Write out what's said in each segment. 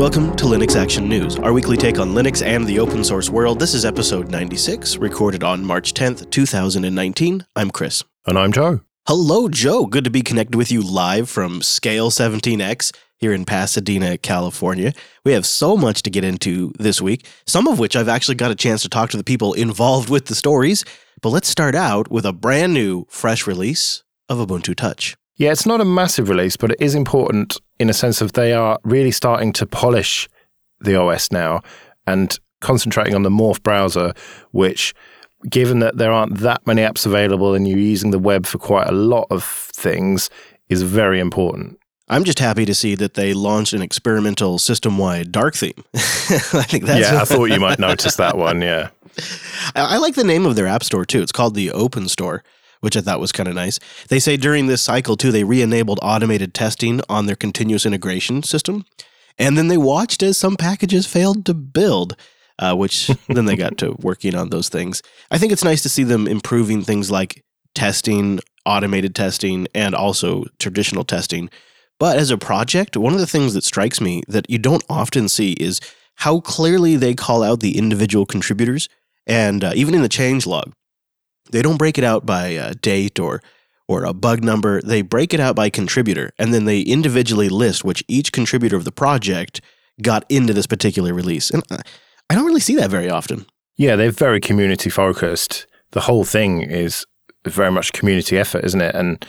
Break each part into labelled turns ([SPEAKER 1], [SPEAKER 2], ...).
[SPEAKER 1] welcome to Linux Action News, our weekly take on Linux and the open source world. This is episode 96, recorded on March 10th, 2019. I'm Chris.
[SPEAKER 2] And I'm Joe.
[SPEAKER 1] Hello, Joe. Good to be connected with you live from Scale 17X here in Pasadena, California. We have so much to get into this week, some of which I've actually got a chance to talk to the people involved with the stories. But let's start out with a brand new, fresh release of Ubuntu Touch.
[SPEAKER 2] Yeah, it's not a massive release, but it is important in a sense of they are really starting to polish the OS now and concentrating on the Morph browser, which, given that there aren't that many apps available and you're using the web for quite a lot of things, is very important.
[SPEAKER 1] I'm just happy to see that they launched an experimental system wide dark theme. I
[SPEAKER 2] think that's. Yeah, I thought you might notice that one. Yeah.
[SPEAKER 1] I like the name of their app store too. It's called the Open Store which I thought was kind of nice. They say during this cycle, too, they re enabled automated testing on their continuous integration system. And then they watched as some packages failed to build, uh, which then they got to working on those things. I think it's nice to see them improving things like testing, automated testing, and also traditional testing. But as a project, one of the things that strikes me that you don't often see is how clearly they call out the individual contributors. And uh, even in the change log, they don't break it out by uh, date or or a bug number. They break it out by contributor, and then they individually list which each contributor of the project got into this particular release. And I don't really see that very often.
[SPEAKER 2] Yeah, they're very community focused. The whole thing is very much community effort, isn't it? And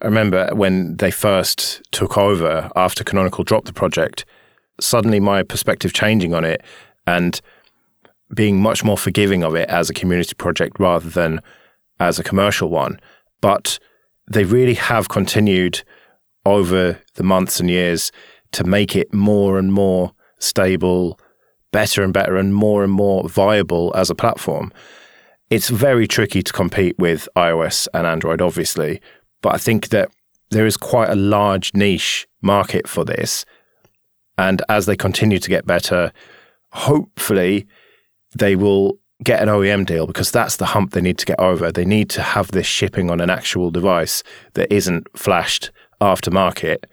[SPEAKER 2] I remember when they first took over after Canonical dropped the project, suddenly my perspective changing on it and being much more forgiving of it as a community project rather than as a commercial one. But they really have continued over the months and years to make it more and more stable, better and better, and more and more viable as a platform. It's very tricky to compete with iOS and Android, obviously, but I think that there is quite a large niche market for this. And as they continue to get better, hopefully they will get an OEM deal because that's the hump they need to get over. They need to have this shipping on an actual device that isn't flashed aftermarket.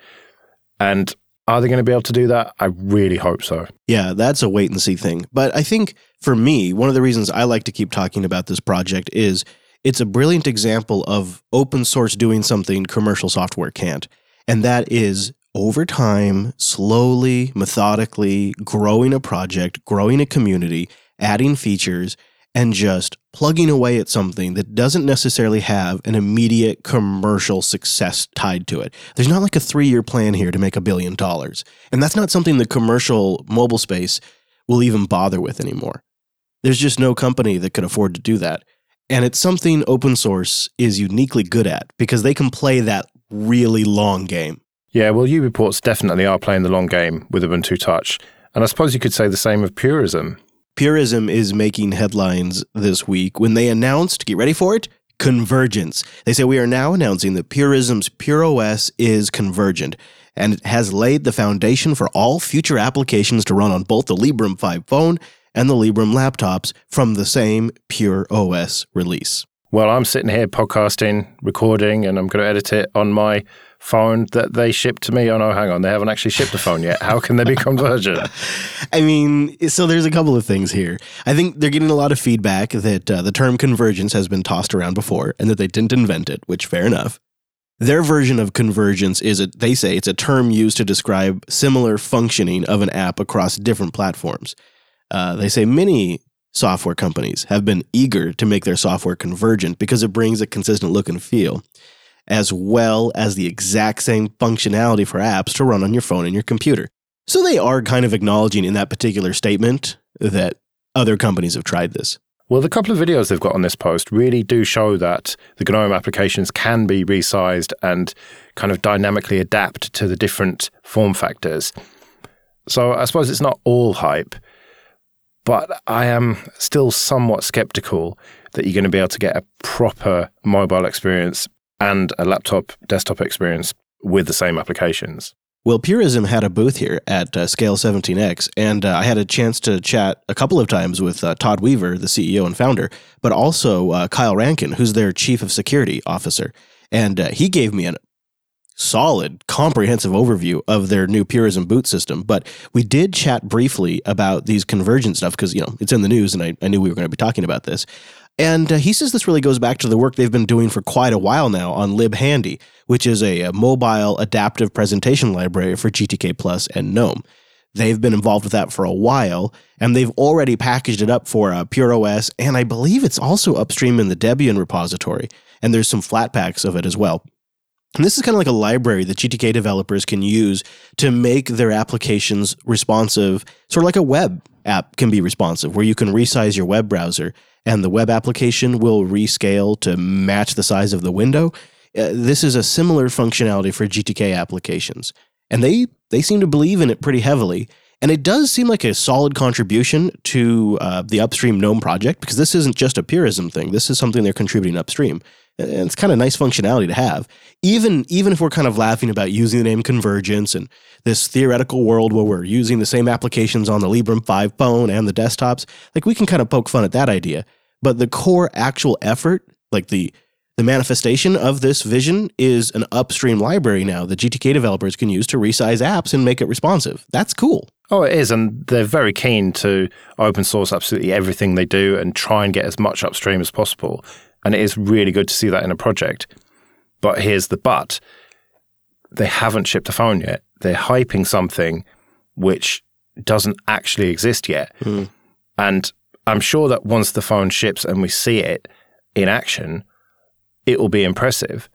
[SPEAKER 2] And are they going to be able to do that? I really hope so.
[SPEAKER 1] Yeah, that's a wait and see thing. But I think for me, one of the reasons I like to keep talking about this project is it's a brilliant example of open source doing something commercial software can't. And that is over time, slowly, methodically growing a project, growing a community, adding features, and just plugging away at something that doesn't necessarily have an immediate commercial success tied to it. There's not like a three year plan here to make a billion dollars. And that's not something the commercial mobile space will even bother with anymore. There's just no company that could afford to do that. And it's something open source is uniquely good at because they can play that really long game.
[SPEAKER 2] Yeah, well, UBports definitely are playing the long game with Ubuntu Touch. And I suppose you could say the same of Purism.
[SPEAKER 1] Purism is making headlines this week when they announced, get ready for it, convergence. They say we are now announcing that Purism's PureOS is convergent and it has laid the foundation for all future applications to run on both the Librem 5 phone and the Librem laptops from the same PureOS release.
[SPEAKER 2] Well, I'm sitting here podcasting, recording, and I'm going to edit it on my phone that they shipped to me. Oh no, hang on, they haven't actually shipped a phone yet. How can they be convergent?
[SPEAKER 1] I mean, so there's a couple of things here. I think they're getting a lot of feedback that uh, the term convergence has been tossed around before and that they didn't invent it, which fair enough. Their version of convergence is a, they say it's a term used to describe similar functioning of an app across different platforms. Uh, they say many software companies have been eager to make their software convergent because it brings a consistent look and feel as well as the exact same functionality for apps to run on your phone and your computer. So they are kind of acknowledging in that particular statement that other companies have tried this.
[SPEAKER 2] Well, the couple of videos they've got on this post really do show that the GNOME applications can be resized and kind of dynamically adapt to the different form factors. So I suppose it's not all hype, but I am still somewhat skeptical that you're going to be able to get a proper mobile experience and a laptop desktop experience with the same applications.
[SPEAKER 1] Well, Purism had a booth here at uh, Scale 17X, and uh, I had a chance to chat a couple of times with uh, Todd Weaver, the CEO and founder, but also uh, Kyle Rankin, who's their chief of security officer. And uh, he gave me a solid, comprehensive overview of their new Purism boot system. But we did chat briefly about these convergent stuff because, you know, it's in the news and I, I knew we were going to be talking about this. And uh, he says this really goes back to the work they've been doing for quite a while now on LibHandy, which is a, a mobile adaptive presentation library for GTK Plus and GNOME. They've been involved with that for a while, and they've already packaged it up for uh, PureOS, and I believe it's also upstream in the Debian repository, and there's some Flatpaks of it as well. And this is kind of like a library that GTK developers can use to make their applications responsive, sort of like a web app can be responsive, where you can resize your web browser and the web application will rescale to match the size of the window. Uh, this is a similar functionality for GTK applications. And they, they seem to believe in it pretty heavily. And it does seem like a solid contribution to uh, the upstream GNOME project because this isn't just a purism thing. This is something they're contributing upstream. And it's kind of nice functionality to have. Even even if we're kind of laughing about using the name convergence and this theoretical world where we're using the same applications on the Librem 5 phone and the desktops, like we can kind of poke fun at that idea. But the core actual effort, like the the manifestation of this vision is an upstream library now that GTK developers can use to resize apps and make it responsive. That's cool.
[SPEAKER 2] Oh, it is. And they're very keen to open source absolutely everything they do and try and get as much upstream as possible. And it is really good to see that in a project. But here's the but they haven't shipped a phone yet. They're hyping something which doesn't actually exist yet. Mm. And I'm sure that once the phone ships and we see it in action, it will be impressive.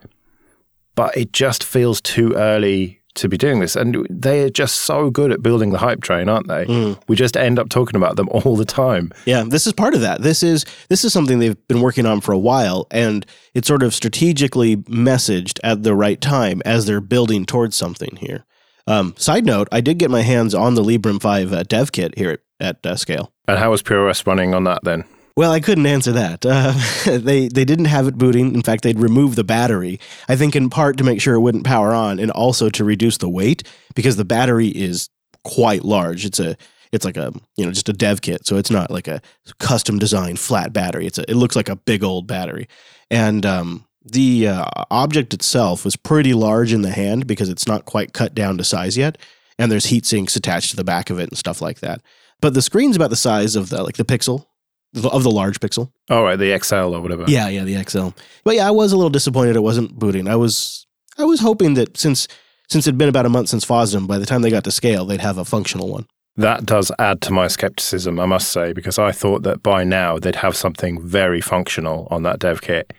[SPEAKER 2] But it just feels too early to be doing this. And they are just so good at building the hype train, aren't they? Mm. We just end up talking about them all the time.
[SPEAKER 1] Yeah, this is part of that. This is this is something they've been working on for a while and it's sort of strategically messaged at the right time as they're building towards something here. Um, side note, I did get my hands on the Librem 5 uh, dev kit here at, at uh, Scale.
[SPEAKER 2] And how was PureOS running on that then?
[SPEAKER 1] Well, I couldn't answer that. Uh, they they didn't have it booting. In fact, they'd remove the battery. I think in part to make sure it wouldn't power on, and also to reduce the weight because the battery is quite large. It's a it's like a you know just a dev kit, so it's not like a custom designed flat battery. It's a, it looks like a big old battery, and um, the uh, object itself was pretty large in the hand because it's not quite cut down to size yet, and there's heat sinks attached to the back of it and stuff like that. But the screen's about the size of the like the Pixel of the large Pixel.
[SPEAKER 2] Oh right, the XL or whatever.
[SPEAKER 1] Yeah, yeah, the XL. But yeah, I was a little disappointed it wasn't booting. I was I was hoping that since since it'd been about a month since FOSDEM, by the time they got to scale, they'd have a functional one.
[SPEAKER 2] That does add to my skepticism, I must say, because I thought that by now they'd have something very functional on that dev kit,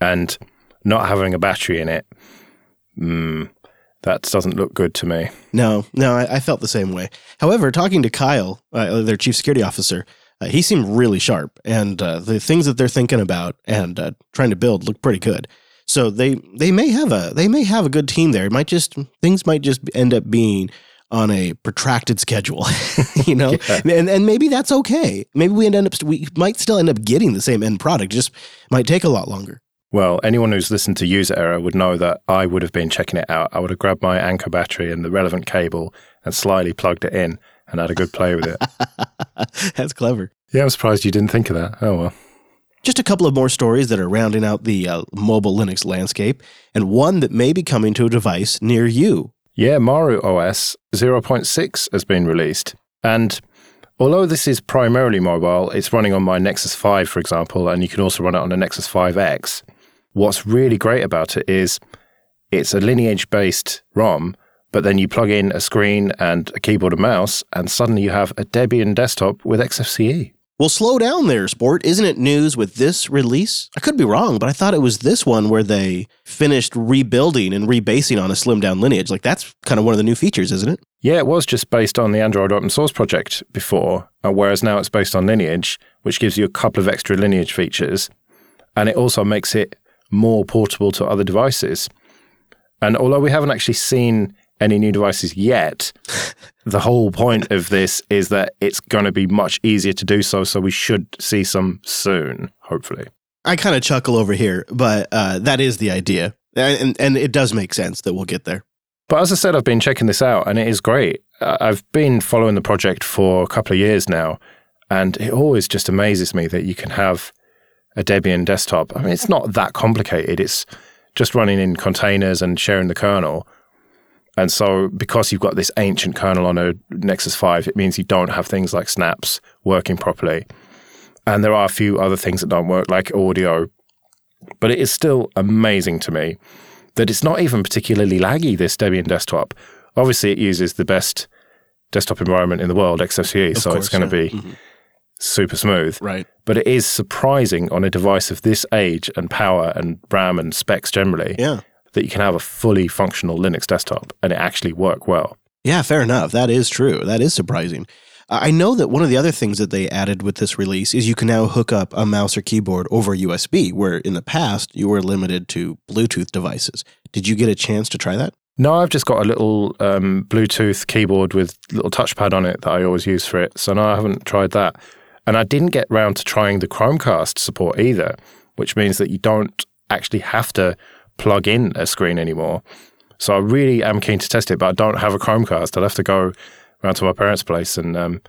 [SPEAKER 2] and not having a battery in it. Mm, that doesn't look good to me.
[SPEAKER 1] No, no, I, I felt the same way. However, talking to Kyle, uh, their chief security officer, uh, he seemed really sharp, and uh, the things that they're thinking about and uh, trying to build look pretty good. So they they may have a they may have a good team there. It might just things might just end up being on a protracted schedule, you know, yeah. and and maybe that's okay. Maybe we end up we might still end up getting the same end product. Just might take a lot longer.
[SPEAKER 2] Well, anyone who's listened to User Error would know that I would have been checking it out. I would have grabbed my Anker battery and the relevant cable and slyly plugged it in and had a good play with it.
[SPEAKER 1] That's clever.
[SPEAKER 2] Yeah, I'm surprised you didn't think of that. Oh, well.
[SPEAKER 1] Just a couple of more stories that are rounding out the uh, mobile Linux landscape, and one that may be coming to a device near you.
[SPEAKER 2] Yeah, Maru OS 0.6 has been released. And although this is primarily mobile, it's running on my Nexus 5, for example, and you can also run it on a Nexus 5X. What's really great about it is it's a lineage based ROM but then you plug in a screen and a keyboard and mouse, and suddenly you have a Debian desktop with XFCE.
[SPEAKER 1] Well, slow down there, sport. Isn't it news with this release? I could be wrong, but I thought it was this one where they finished rebuilding and rebasing on a slimmed down lineage. Like that's kind of one of the new features, isn't it?
[SPEAKER 2] Yeah, it was just based on the Android open source project before, uh, whereas now it's based on Lineage, which gives you a couple of extra Lineage features. And it also makes it more portable to other devices. And although we haven't actually seen any new devices yet. the whole point of this is that it's going to be much easier to do so. So we should see some soon, hopefully.
[SPEAKER 1] I kind of chuckle over here, but uh, that is the idea. And, and it does make sense that we'll get there.
[SPEAKER 2] But as I said, I've been checking this out and it is great. I've been following the project for a couple of years now, and it always just amazes me that you can have a Debian desktop. I mean, it's not that complicated. It's just running in containers and sharing the kernel. And so, because you've got this ancient kernel on a Nexus 5, it means you don't have things like snaps working properly. And there are a few other things that don't work, like audio. But it is still amazing to me that it's not even particularly laggy, this Debian desktop. Obviously, it uses the best desktop environment in the world, XFCE,
[SPEAKER 1] Of
[SPEAKER 2] so
[SPEAKER 1] course,
[SPEAKER 2] it's going to
[SPEAKER 1] yeah.
[SPEAKER 2] be
[SPEAKER 1] Mhm.
[SPEAKER 2] super smooth.
[SPEAKER 1] Right.
[SPEAKER 2] But it is surprising on a device of this age and power and RAM and specs generally
[SPEAKER 1] Yeah.
[SPEAKER 2] That you can have a fully functional Linux desktop and it actually work well.
[SPEAKER 1] Yeah, fair enough. That is true. That is surprising. I know that one of the other things that they added with this release is you can now hook up a mouse or keyboard over USB, where in the past you were limited to Bluetooth devices. Did you get a chance to try that?
[SPEAKER 2] No, I've just got a little um, Bluetooth keyboard with little touchpad on it that I always use for it. So no, I haven't tried that. And I didn't get round to trying the Chromecast support either, which means that you don't actually have to plug in a screen anymore. So I really am keen to test it, but I don't have a Chromecast. I'll have to go round to my parents' place and um,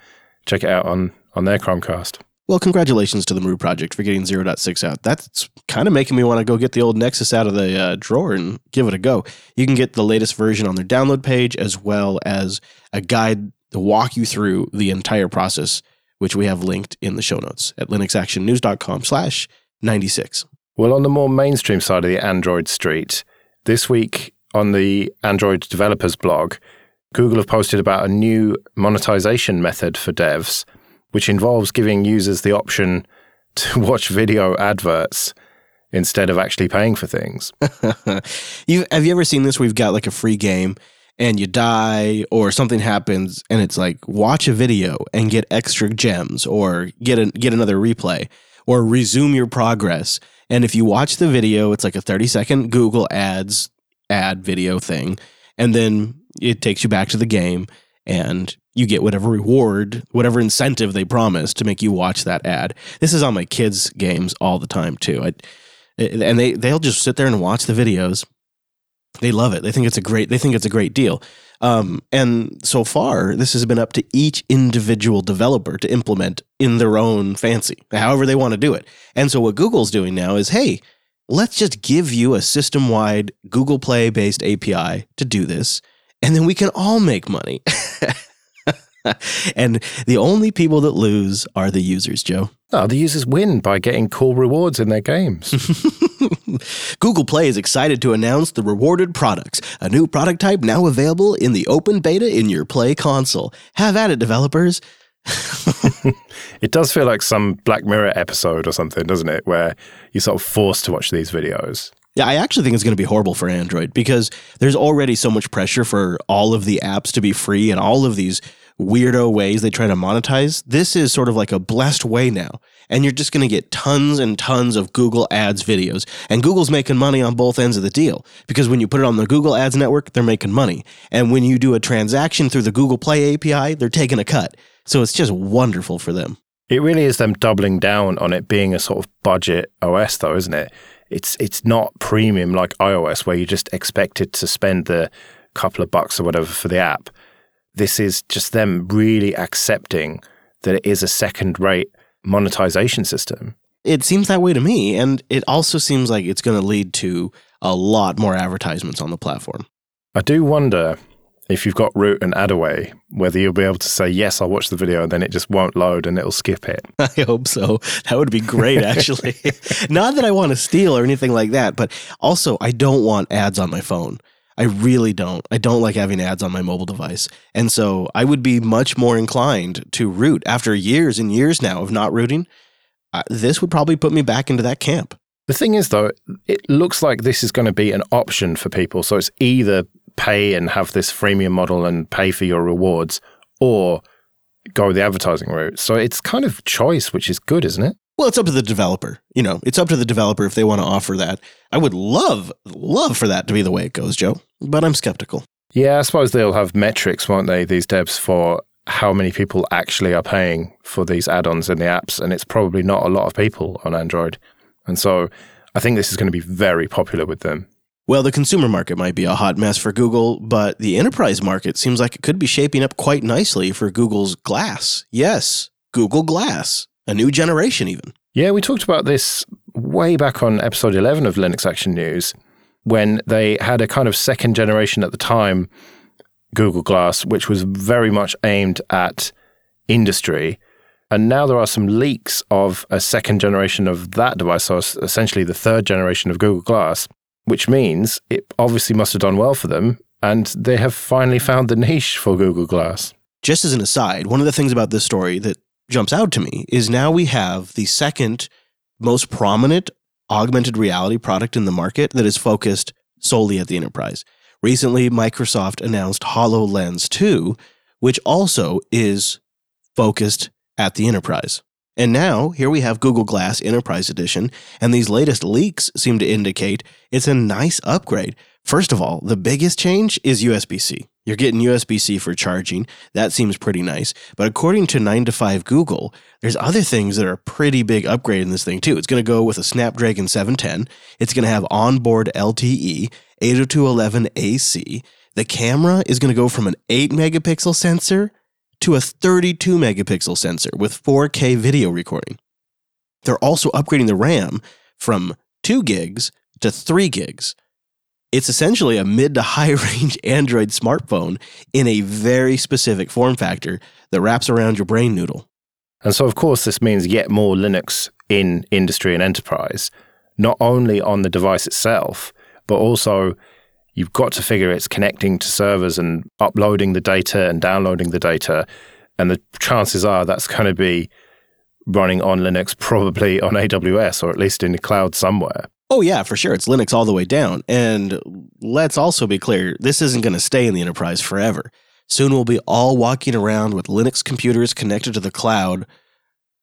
[SPEAKER 2] check it out on, on their Chromecast.
[SPEAKER 1] Well, congratulations to the Maru project for getting 0.6 out. That's kind of making me want to go get the old Nexus out of the uh, drawer and give it a go. You can get the latest version on their download page as well as a guide to walk you through the entire process, which we have linked in the show notes at linuxactionnews.com slash 96.
[SPEAKER 2] Well, on the more mainstream side of the Android street, this week on the Android developers blog, Google have posted about a new monetization method for devs, which involves giving users the option to watch video adverts instead of actually paying for things.
[SPEAKER 1] you have you ever seen this? Where we've got like a free game and you die or something happens and it's like watch a video and get extra gems or get a, get another replay or resume your progress. And if you watch the video, it's like a 30 second Google ads ad video thing and then it takes you back to the game and you get whatever reward, whatever incentive they promise to make you watch that ad. This is on my kids' games all the time too. I, and they they'll just sit there and watch the videos. They love it. They think it's a great. They think it's a great deal. Um, and so far, this has been up to each individual developer to implement in their own fancy, however they want to do it. And so what Google's doing now is, hey, let's just give you a system-wide Google Play based API to do this, and then we can all make money. and the only people that lose are the users, Joe.
[SPEAKER 2] No, the users win by getting cool rewards in their games.
[SPEAKER 1] Google Play is excited to announce the rewarded products, a new product type now available in the open beta in your Play console. Have at it, developers.
[SPEAKER 2] it does feel like some Black Mirror episode or something, doesn't it? Where you're sort of forced to watch these videos.
[SPEAKER 1] Yeah, I actually think it's going to be horrible for Android because there's already so much pressure for all of the apps to be free and all of these weirdo ways they try to monetize. This is sort of like a blessed way now. And you're just going to get tons and tons of Google Ads videos. And Google's making money on both ends of the deal because when you put it on the Google Ads network, they're making money. And when you do a transaction through the Google Play API, they're taking a cut. So it's just wonderful for them.
[SPEAKER 2] It really is them doubling down on it being a sort of budget OS, though, isn't it? It's it's not premium like iOS, where you're just expected to spend the couple of bucks or whatever for the app. This is just them really accepting that it is a second-rate monetization system.
[SPEAKER 1] It seems that way to me. And it also seems like it's going to lead to a lot more advertisements on the platform.
[SPEAKER 2] I do wonder if you've got root and AdAway, whether you'll be able to say, yes, I'll watch the video, and then it just won't load and it'll skip it.
[SPEAKER 1] I hope so. That would be great, actually. Not that I want to steal or anything like that, but also I don't want ads on my phone. I really don't. I don't like having ads on my mobile device. And so I would be much more inclined to root after years and years now of not rooting. Uh, this would probably put me back into that camp.
[SPEAKER 2] The thing is, though, it looks like this is going to be an option for people. So it's either pay and have this freemium model and pay for your rewards, or go the advertising route. So it's kind of choice, which is good, isn't it?
[SPEAKER 1] Well, it's up to the developer. You know, it's up to the developer if they want to offer that. I would love, love for that to be the way it goes, Joe, but I'm skeptical.
[SPEAKER 2] Yeah, I suppose they'll have metrics, won't they, these devs, for how many people actually are paying for these add ons in the apps. And it's probably not a lot of people on Android. And so I think this is going to be very popular with them.
[SPEAKER 1] Well, the consumer market might be a hot mess for Google, but the enterprise market seems like it could be shaping up quite nicely for Google's Glass. Yes, Google Glass, a new generation even.
[SPEAKER 2] Yeah, we talked about this way back on episode 11 of Linux Action News. When they had a kind of second generation at the time Google Glass, which was very much aimed at industry. And now there are some leaks of a second generation of that device, so essentially the third generation of Google Glass, which means it obviously must have done well for them. And they have finally found the niche for Google Glass.
[SPEAKER 1] Just as an aside, one of the things about this story that jumps out to me is now we have the second most prominent augmented reality product in the market that is focused solely at the enterprise. Recently, Microsoft announced HoloLens 2, which also is focused at the enterprise. And now, here we have Google Glass Enterprise Edition, and these latest leaks seem to indicate it's a nice upgrade. First of all, the biggest change is USB C. You're getting USB C for charging. That seems pretty nice. But according to 9 to 5 Google, there's other things that are a pretty big upgrade in this thing, too. It's going to go with a Snapdragon 710, it's going to have onboard LTE, 802.11ac. The camera is going to go from an 8 megapixel sensor to a 32 megapixel sensor with 4K video recording. They're also upgrading the RAM from 2 gigs to 3 gigs. It's essentially a mid to high range Android smartphone in a very specific form factor that wraps around your brain noodle.
[SPEAKER 2] And so, of course, this means yet more Linux in industry and enterprise, not only on the device itself, but also you've got to figure it's connecting to servers and uploading the data and downloading the data. And the chances are that's going to be running on Linux, probably on AWS or at least in the cloud somewhere.
[SPEAKER 1] Oh, yeah, for sure. It's Linux all the way down. And let's also be clear this isn't going to stay in the enterprise forever. Soon we'll be all walking around with Linux computers connected to the cloud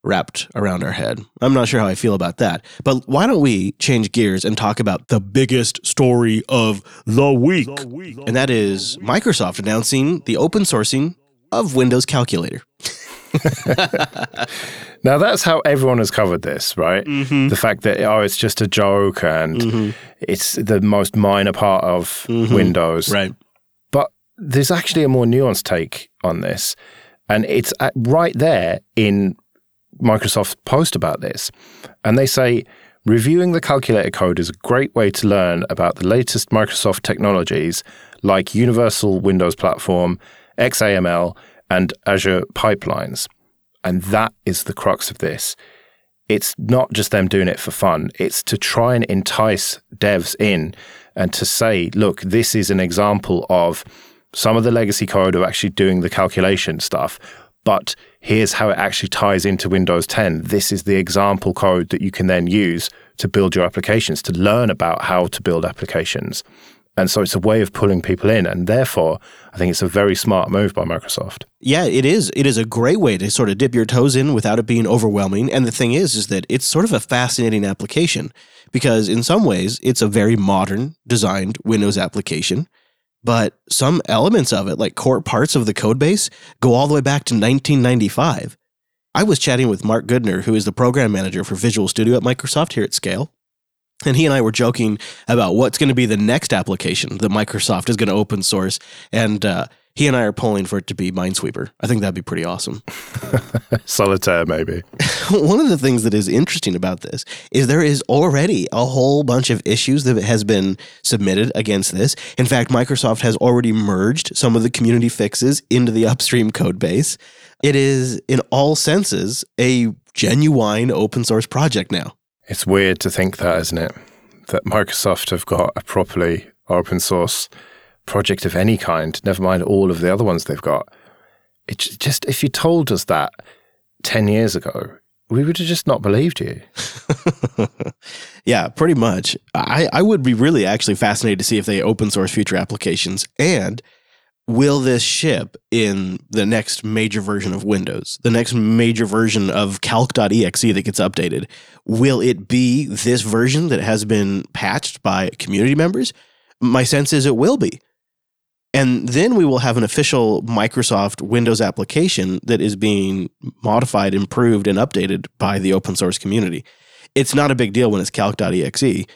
[SPEAKER 1] wrapped around our head. I'm not sure how I feel about that. But why don't we change gears and talk about the biggest story of the week? And that is Microsoft announcing the open sourcing of Windows Calculator.
[SPEAKER 2] now that's how everyone has covered this, right?
[SPEAKER 1] Mm-hmm.
[SPEAKER 2] The fact that oh, it's just a joke and
[SPEAKER 1] Mm-hmm.
[SPEAKER 2] it's the most minor part of Windows.
[SPEAKER 1] Right.
[SPEAKER 2] But there's actually a more nuanced take on this, and it's at, right there in Microsoft's post about this, and they say. Reviewing the calculator code is a great way to learn about the latest Microsoft technologies like Universal Windows Platform, XAML, and Azure pipelines. And that is the crux of this. It's not just them doing it for fun, it's to try and entice devs in and to say, look, this is an example of some of the legacy code of actually doing the calculation stuff, but here's how it actually ties into Windows 10. This is the example code that you can then use to build your applications, to learn about how to build applications. And so it's a way of pulling people in. And therefore, I think it's a very smart move by Microsoft.
[SPEAKER 1] Yeah, it is. It is a great way to sort of dip your toes in without it being overwhelming. And the thing is, is that it's sort of a fascinating application because in some ways it's a very modern designed Windows application. But some elements of it, like core parts of the code base, go all the way back to 1995. I was chatting with Mark Goodner, who is the program manager for Visual Studio at Microsoft here at Scale. And he and I were joking about what's going to be the next application that Microsoft is going to open source. And uh, he and I are pulling for it to be Minesweeper. I think that'd be pretty awesome.
[SPEAKER 2] Solitaire, maybe.
[SPEAKER 1] One of the things that is interesting about this is there is already a whole bunch of issues that has been submitted against this. In fact, Microsoft has already merged some of the community fixes into the upstream code base. It is, in all senses, a genuine open source project now.
[SPEAKER 2] It's weird to think that, isn't it? That Microsoft have got a properly open source project of any kind, never mind all of the other ones they've got. It just, if you told us that 10 years ago, we would have just not believed you.
[SPEAKER 1] yeah, pretty much. I, I would be really actually fascinated to see if they open source future applications and will this ship in the next major version of Windows, the next major version of calc.exe that gets updated? Will it be this version that has been patched by community members? My sense is it will be. And then we will have an official Microsoft Windows application that is being modified, improved, and updated by the open source community. It's not a big deal when it's calc.exe,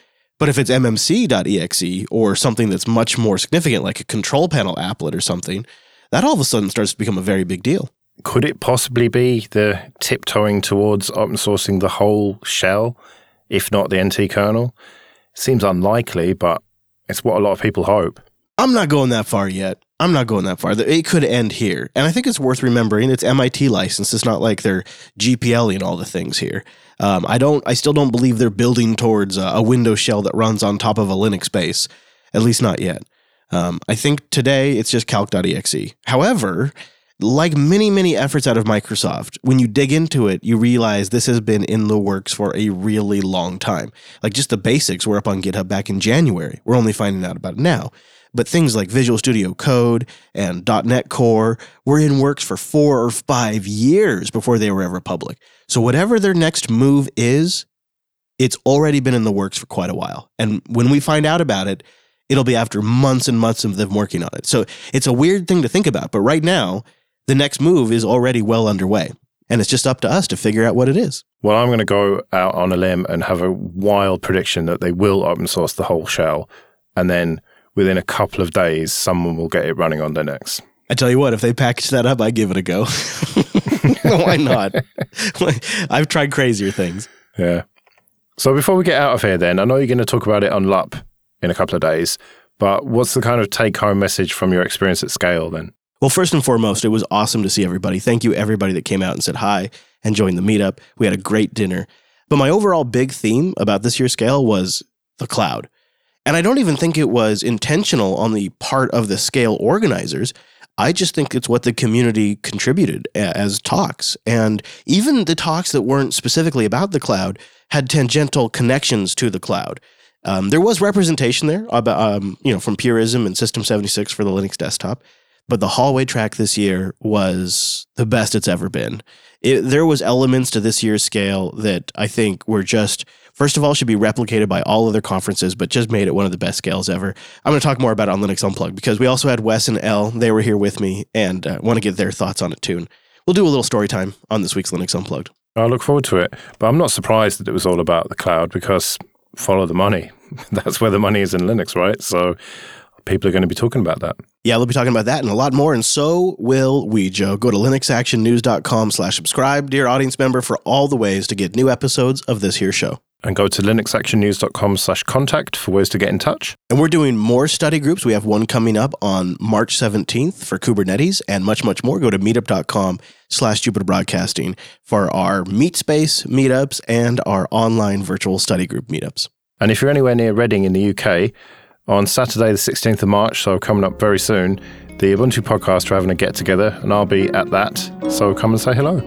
[SPEAKER 1] but if it's mmc.exe or something that's much more significant, like a control panel applet or something, that all of a sudden starts to become a very big deal.
[SPEAKER 2] Could it possibly be the tiptoeing towards open sourcing the whole shell, if not the NT kernel? Seems unlikely, but It's what a lot of people hope.
[SPEAKER 1] I'm not going that far yet. I'm not going that far. It could end here. And I think it's worth remembering it's MIT licensed. It's not like they're GPL and all the things here. Um, I don't. I still don't believe they're building towards a, a Windows shell that runs on top of a Linux base. At least not yet. Um, I think today it's just calc.exe. However, like many, many efforts out of Microsoft, when you dig into it, you realize this has been in the works for a really long time. Like just the basics were up on GitHub back in January. We're only finding out about it now. But things like Visual Studio Code and .NET Core were in works for four or five years before they were ever public. So whatever their next move is, it's already been in the works for quite a while. And when we find out about it, it'll be after months and months of them working on it. So it's a weird thing to think about. But right now, the next move is already well underway. And it's just up to us to figure out what it is.
[SPEAKER 2] Well, I'm going to go out on a limb and have a wild prediction that they will open source the whole shell. And then within a couple of days, someone will get it running on Linux.
[SPEAKER 1] I tell you what, if they package that up, I give it a go. Why not? I've tried crazier things.
[SPEAKER 2] Yeah. So before we get out of here, then, I know you're going to talk about it on LUP in a couple of days, but what's the kind of take home message from your experience at scale then?
[SPEAKER 1] Well, first and foremost, it was awesome to see everybody. Thank you, everybody that came out and said hi and joined the meetup. We had a great dinner. But my overall big theme about this year's scale was the cloud. And I don't even think it was intentional on the part of the scale organizers. I just think it's what the community contributed as talks. And even the talks that weren't specifically about the cloud had tangential connections to the cloud. Um, there was representation there about, um, you know, from Purism and System 76 for the Linux desktop, but the hallway track this year was the best it's ever been. It, there was elements to this year's scale that I think were just first of all should be replicated by all other conferences, but just made it one of the best scales ever. I'm going to talk more about it on Linux Unplugged because we also had Wes and L. They were here with me and uh, want to get their thoughts on it too. And we'll do a little story time on this week's Linux Unplugged.
[SPEAKER 2] I look forward to it, but I'm not surprised that it was all about the cloud because follow the money. That's where the money is in Linux, right? So people are going to be talking about that.
[SPEAKER 1] Yeah, they'll be talking about that and a lot more, and so will we, Joe. Go to linuxactionnews.com slash subscribe, dear audience member, for all the ways to get new episodes of this here show.
[SPEAKER 2] And go to linuxactionnews.com slash contact for ways to get in touch.
[SPEAKER 1] And we're doing more study groups. We have one coming up on March 17th for Kubernetes and much, much more. Go to meetup.com slash Jupiter Broadcasting for our meet space meetups and our online virtual study group meetups.
[SPEAKER 2] And if you're anywhere near Reading in the UK, on Saturday, the 16th of March, so coming up very soon, the Ubuntu podcast are having a get together, and I'll be at that. So come and say hello.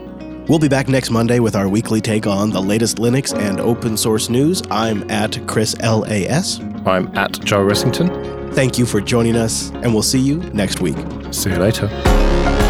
[SPEAKER 1] We'll be back next Monday with our weekly take on the latest Linux and open source news. I'm at Chris LAS.
[SPEAKER 2] I'm at Joe Ressington.
[SPEAKER 1] Thank you for joining us, and we'll see you next week.
[SPEAKER 2] See you later.